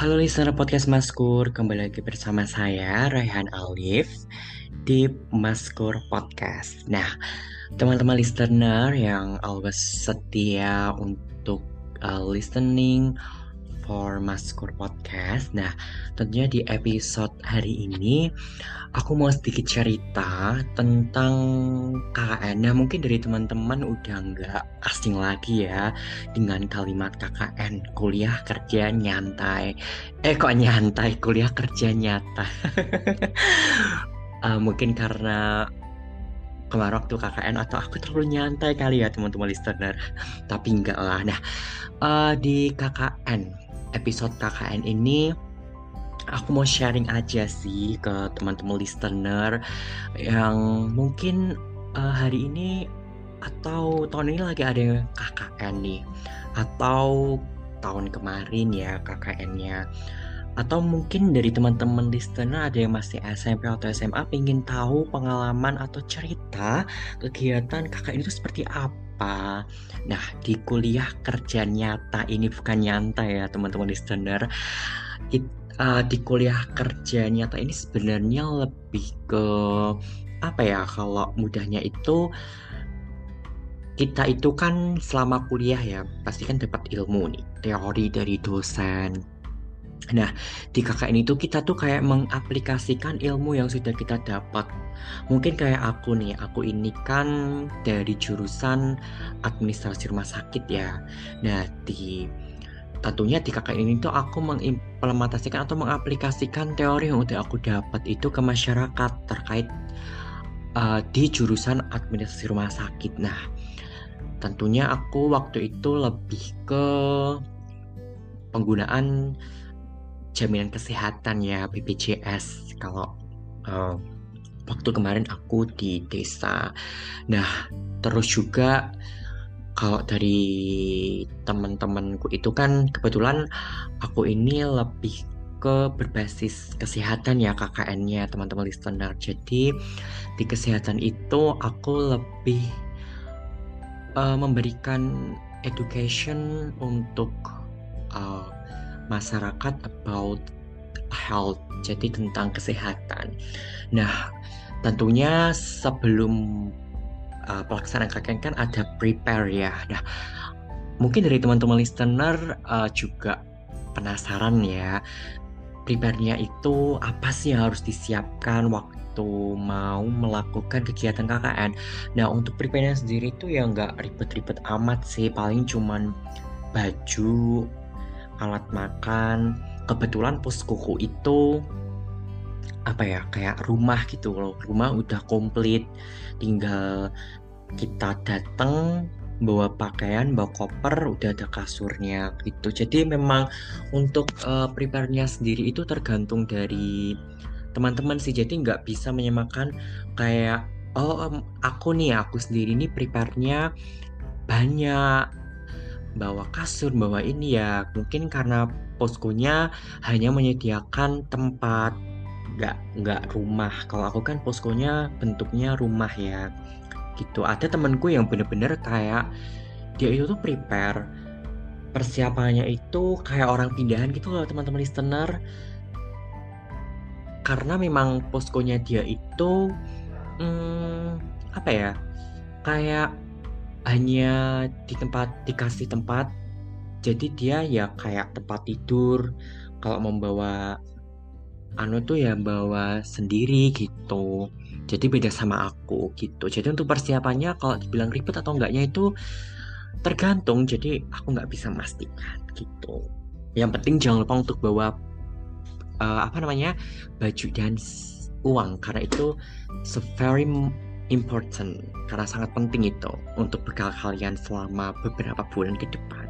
Halo listener podcast Maskur, kembali lagi bersama saya Raihan Alif di Maskur Podcast. Nah, teman-teman listener yang always setia untuk uh, listening for Maskur Podcast. Nah, tentunya di episode hari ini aku mau sedikit cerita tentang KKN. Nah, mungkin dari teman-teman udah nggak asing lagi ya dengan kalimat KKN, kuliah kerja nyantai. Eh kok nyantai, kuliah kerja nyata. uh, mungkin karena kemarin waktu KKN atau aku terlalu nyantai kali ya teman-teman listener tapi enggak lah nah uh, di KKN episode KKN ini aku mau sharing aja sih ke teman-teman listener yang mungkin uh, hari ini atau tahun ini lagi ada yang KKN nih atau tahun kemarin ya KKN-nya atau mungkin dari teman-teman listener ada yang masih SMP atau SMA pengen tahu pengalaman atau cerita kegiatan KKN itu seperti apa apa. Nah, di kuliah kerja nyata ini bukan nyantai ya teman-teman listener. It, uh, di kuliah kerja nyata ini sebenarnya lebih ke apa ya kalau mudahnya itu kita itu kan selama kuliah ya pasti kan dapat ilmu nih teori dari dosen Nah, di KKN itu kita tuh kayak mengaplikasikan ilmu yang sudah kita dapat. Mungkin kayak aku nih, aku ini kan dari jurusan administrasi rumah sakit ya. Nah, di tentunya di KKN ini tuh aku mengimplementasikan atau mengaplikasikan teori yang udah aku dapat itu ke masyarakat terkait uh, di jurusan administrasi rumah sakit. Nah, tentunya aku waktu itu lebih ke penggunaan jaminan kesehatan ya BPJS kalau uh, waktu kemarin aku di desa. Nah, terus juga kalau dari teman-temanku itu kan kebetulan aku ini lebih ke berbasis kesehatan ya KKN-nya teman-teman listener. Jadi di kesehatan itu aku lebih uh, memberikan education untuk masyarakat about health, jadi tentang kesehatan. Nah, tentunya sebelum uh, pelaksanaan KKN kan ada prepare ya. Nah, mungkin dari teman-teman listener uh, juga penasaran ya, prepare-nya itu apa sih yang harus disiapkan waktu mau melakukan kegiatan KKN. Nah, untuk prepare-nya sendiri itu ya nggak ribet-ribet amat sih, paling cuman baju, alat makan. Kebetulan poskoku itu apa ya kayak rumah gitu loh. Rumah udah komplit. Tinggal kita datang bawa pakaian bawa koper udah ada kasurnya gitu. Jadi memang untuk uh, prepare-nya sendiri itu tergantung dari teman-teman sih. Jadi nggak bisa menyamakan kayak oh aku nih aku sendiri nih prepare-nya banyak bawa kasur, bawa ini ya. Mungkin karena poskonya hanya menyediakan tempat nggak nggak rumah. Kalau aku kan poskonya bentuknya rumah ya. Gitu. Ada temanku yang bener-bener kayak dia itu tuh prepare persiapannya itu kayak orang pindahan gitu loh teman-teman listener. Karena memang poskonya dia itu hmm, apa ya kayak hanya di tempat dikasih tempat. Jadi dia ya kayak tempat tidur. Kalau membawa anu tuh ya bawa sendiri gitu. Jadi beda sama aku gitu. Jadi untuk persiapannya kalau dibilang ribet atau enggaknya itu tergantung. Jadi aku nggak bisa memastikan gitu. Yang penting jangan lupa untuk bawa uh, apa namanya baju dan uang. Karena itu very important karena sangat penting itu untuk bekal kalian selama beberapa bulan ke depan.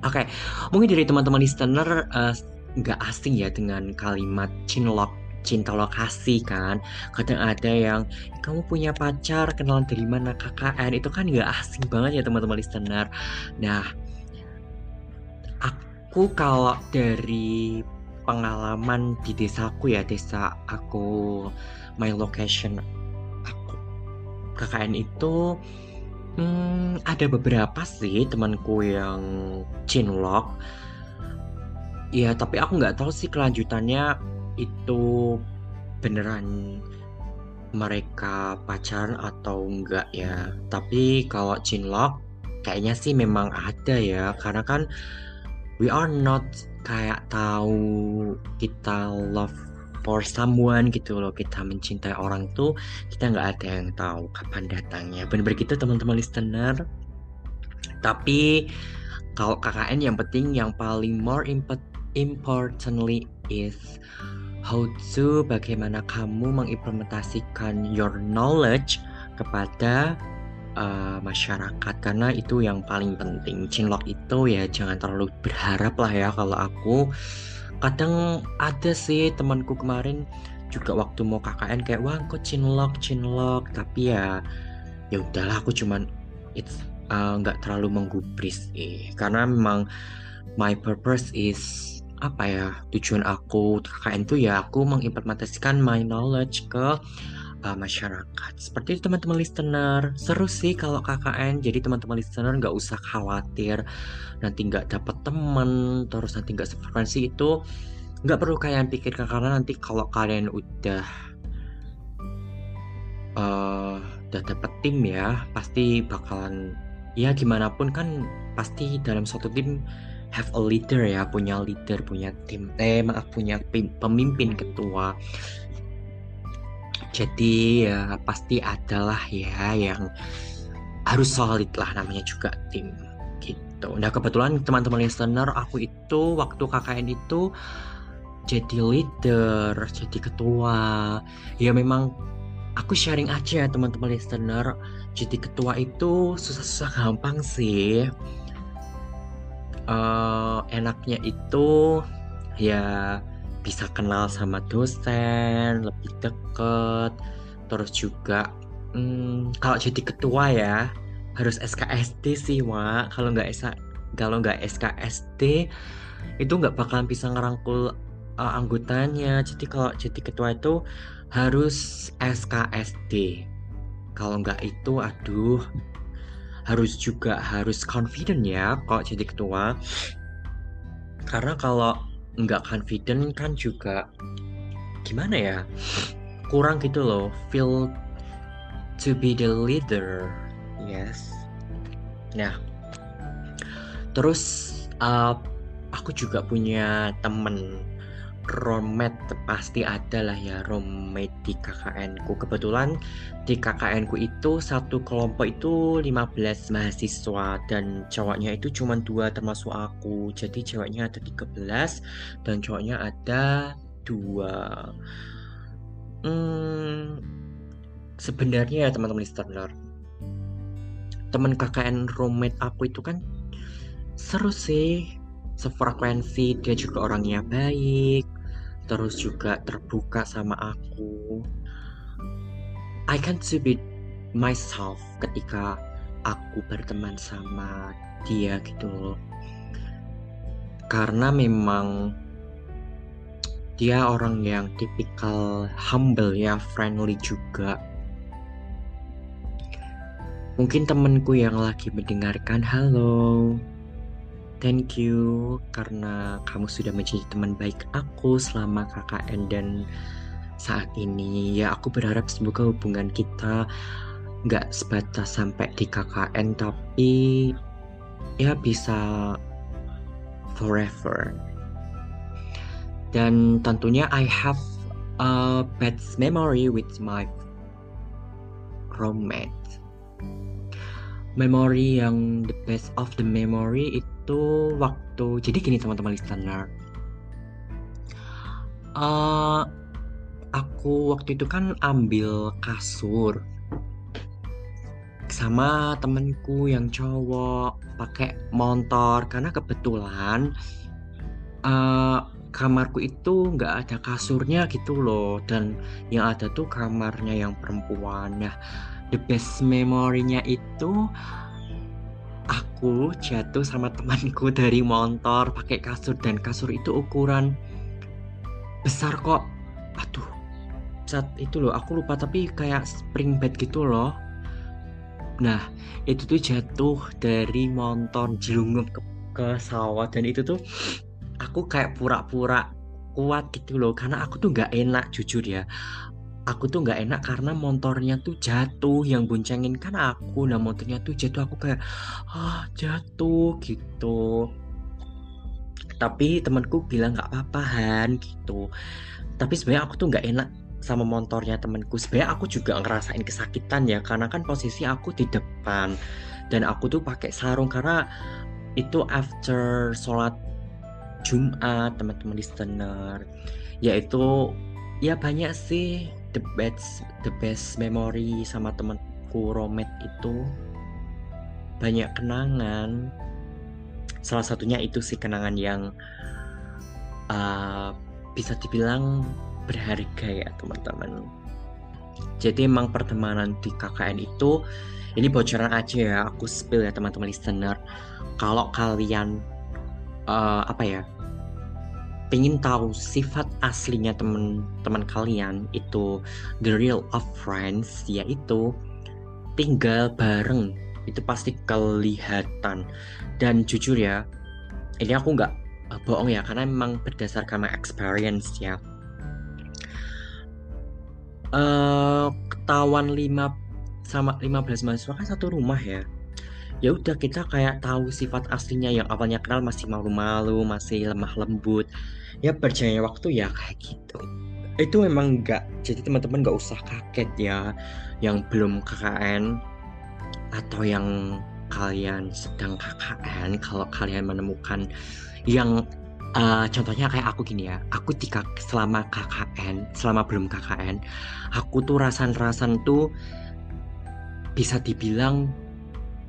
Oke, okay, mungkin dari teman-teman listener uh, nggak asing ya dengan kalimat cinlok cinta lokasi kan? Kadang ada yang kamu punya pacar kenalan dari mana KKN itu kan nggak asing banget ya teman-teman listener. Nah aku kalau dari pengalaman di desaku ya desa aku my location KKN itu Hmm, ada beberapa sih temanku yang cinlok. Ya, tapi aku nggak tahu sih kelanjutannya itu beneran mereka pacaran atau enggak ya. Tapi kalau cinlok kayaknya sih memang ada ya, karena kan we are not kayak tahu kita love for someone gitu loh. Kita mencintai orang tuh kita nggak ada yang tahu kapan datangnya. Bener-bener gitu teman-teman listener. Tapi kalau KKN yang penting yang paling more import, importantly is how to bagaimana kamu mengimplementasikan your knowledge kepada uh, masyarakat. Karena itu yang paling penting. Cinlok itu ya jangan terlalu berharap lah ya kalau aku kadang ada sih temanku kemarin juga waktu mau KKN kayak wah kok cinlok cinlok tapi ya ya udahlah aku cuman it's uh, nggak uh, terlalu menggubris eh karena memang my purpose is apa ya tujuan aku KKN tuh ya aku mengimplementasikan my knowledge ke uh, masyarakat. Seperti itu teman-teman listener, seru sih kalau KKN. Jadi teman-teman listener nggak usah khawatir nanti nggak dapat teman, terus nanti nggak sefrekuensi itu nggak perlu kalian pikirkan karena nanti kalau kalian udah uh, udah dapet tim ya, pasti bakalan ya gimana pun kan pasti dalam suatu tim have a leader ya, punya leader, punya tim, eh maaf punya pemimpin ketua jadi ya pasti adalah ya yang harus solid lah namanya juga tim gitu. Nah kebetulan teman-teman listener aku itu waktu KKN itu jadi leader, jadi ketua. Ya memang aku sharing aja teman-teman listener. Jadi ketua itu susah-susah gampang sih. Uh, enaknya itu ya bisa kenal sama dosen lebih deket. Terus juga hmm, kalau jadi ketua ya harus SKSD sih wa kalau nggak kalau nggak SKSD itu nggak bakalan bisa ngerangkul uh, anggotanya. Jadi kalau jadi ketua itu harus SKSD kalau nggak itu aduh harus juga harus confident ya kalau jadi ketua. Karena kalau nggak confident kan juga gimana ya kurang gitu loh feel to be the leader. Yes. Nah terus uh, aku juga punya temen romet pasti ada lah ya romet di KKN ku. Kebetulan di KKN ku itu satu kelompok itu 15 mahasiswa dan cowoknya itu cuma dua termasuk aku. Jadi ceweknya ada 13 dan cowoknya ada dua. Hmm, sebenarnya ya teman-teman listener teman KKN roommate aku itu kan seru sih sefrekuensi dia juga orangnya baik terus juga terbuka sama aku. I can to be myself ketika aku berteman sama dia gitu loh. Karena memang dia orang yang tipikal humble ya friendly juga. Mungkin temenku yang lagi mendengarkan halo Thank you karena kamu sudah menjadi teman baik aku selama KKN dan saat ini. Ya aku berharap semoga hubungan kita nggak sebatas sampai di KKN tapi ya bisa forever. Dan tentunya I have a bad memory with my roommate. Memory yang the best of the memory itu itu waktu jadi gini teman-teman listener. Uh, aku waktu itu kan ambil kasur sama temenku yang cowok pakai motor karena kebetulan uh, kamarku itu nggak ada kasurnya gitu loh. Dan yang ada tuh kamarnya yang perempuan. Nah the best memorinya itu aku jatuh sama temanku dari motor pakai kasur dan kasur itu ukuran besar kok. Aduh cat itu loh aku lupa tapi kayak spring bed gitu loh. Nah itu tuh jatuh dari motor jelungup ke, ke sawah dan itu tuh aku kayak pura-pura kuat gitu loh karena aku tuh nggak enak jujur ya aku tuh nggak enak karena motornya tuh jatuh yang boncengin kan aku. Nah motornya tuh jatuh aku kayak ah jatuh gitu. Tapi temanku bilang nggak apa-apa Han gitu. Tapi sebenarnya aku tuh nggak enak sama motornya temanku. Sebenarnya aku juga ngerasain kesakitan ya karena kan posisi aku di depan. Dan aku tuh pakai sarung karena itu after sholat Jumat teman-teman listener. Yaitu ya banyak sih the best the best memory sama temanku Romet itu. Banyak kenangan. Salah satunya itu sih kenangan yang uh, bisa dibilang berharga ya teman-teman. Jadi emang pertemanan di KKN itu ini bocoran aja ya aku spill ya teman-teman listener. Kalau kalian uh, apa ya pengen tahu sifat aslinya teman-teman kalian itu the real of friends yaitu tinggal bareng. Itu pasti kelihatan. Dan jujur ya ini aku nggak uh, bohong ya karena memang berdasarkan my experience ya. Uh, ketahuan 5 sama 15 mahasiswa kan satu rumah ya ya udah kita kayak tahu sifat aslinya yang awalnya kenal masih malu-malu masih lemah lembut. Ya berjalannya waktu ya kayak gitu. Itu memang enggak jadi teman-teman nggak usah kaget ya yang belum KKN atau yang kalian sedang KKN kalau kalian menemukan yang uh, contohnya kayak aku gini ya aku di selama KKN selama belum KKN aku tuh rasan-rasan tuh bisa dibilang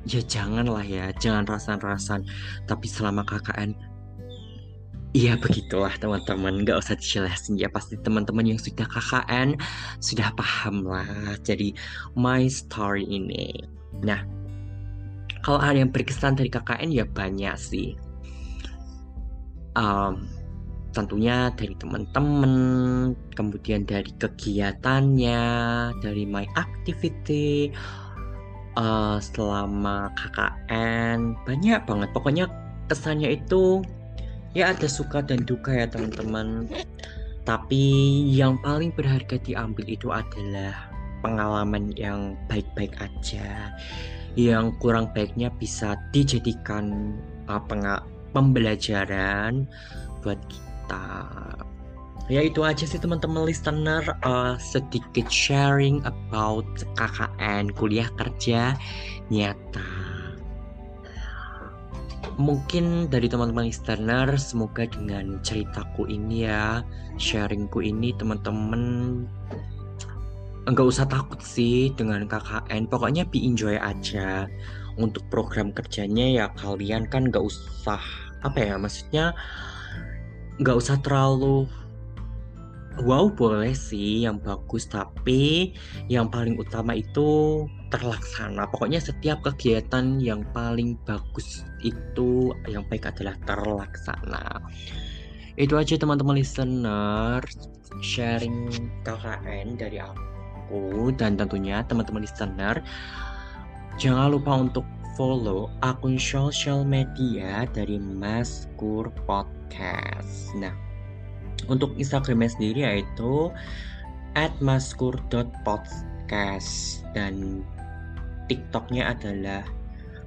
ya jangan lah ya jangan rasan-rasan tapi selama KKN Iya begitulah teman-teman. Nggak usah dijelasin ya pasti teman-teman yang sudah KKN sudah paham lah. Jadi my story ini. Nah kalau ada yang berkesan dari KKN ya banyak sih. Um, tentunya dari teman-teman kemudian dari kegiatannya dari my activity uh, selama KKN banyak banget. Pokoknya kesannya itu ya ada suka dan duka ya teman-teman. Tapi yang paling berharga diambil itu adalah pengalaman yang baik-baik aja. Yang kurang baiknya bisa dijadikan uh, pembelajaran buat kita ya itu aja sih teman-teman listener. Uh, sedikit sharing about KKN kuliah kerja nyata. Mungkin dari teman-teman listener semoga dengan ceritaku ini ya sharingku ini teman-teman enggak usah takut sih dengan KKN pokoknya be enjoy aja untuk program kerjanya ya. Kalian kan nggak usah apa ya maksudnya nggak usah terlalu wow boleh sih yang bagus. Tapi yang paling utama itu terlaksana. Pokoknya setiap kegiatan yang paling bagus itu yang baik adalah terlaksana. Itu aja teman-teman listener. Sharing KKN dari aku. Dan tentunya teman-teman listener jangan lupa untuk follow akun sosial media dari Maskur Podcast. Nah untuk Instagramnya sendiri yaitu @maskur.podcast dan TikToknya adalah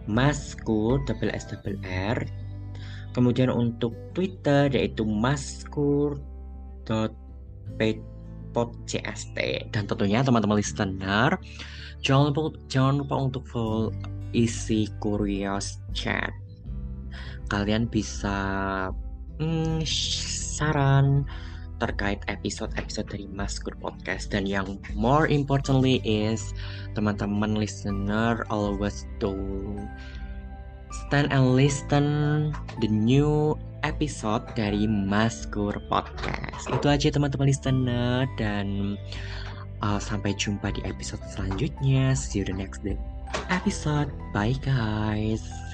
maskur double s double r. Kemudian untuk Twitter yaitu maskur podcast. Dan tentunya teman-teman listener jangan lupa jangan lupa untuk follow isi curious chat. Kalian bisa hmm, saran terkait episode-episode dari Maskur Podcast dan yang more importantly is teman-teman listener always to stand and listen the new episode dari Maskur Podcast. Itu aja teman-teman listener dan uh, sampai jumpa di episode selanjutnya. See you the next episode. Bye guys.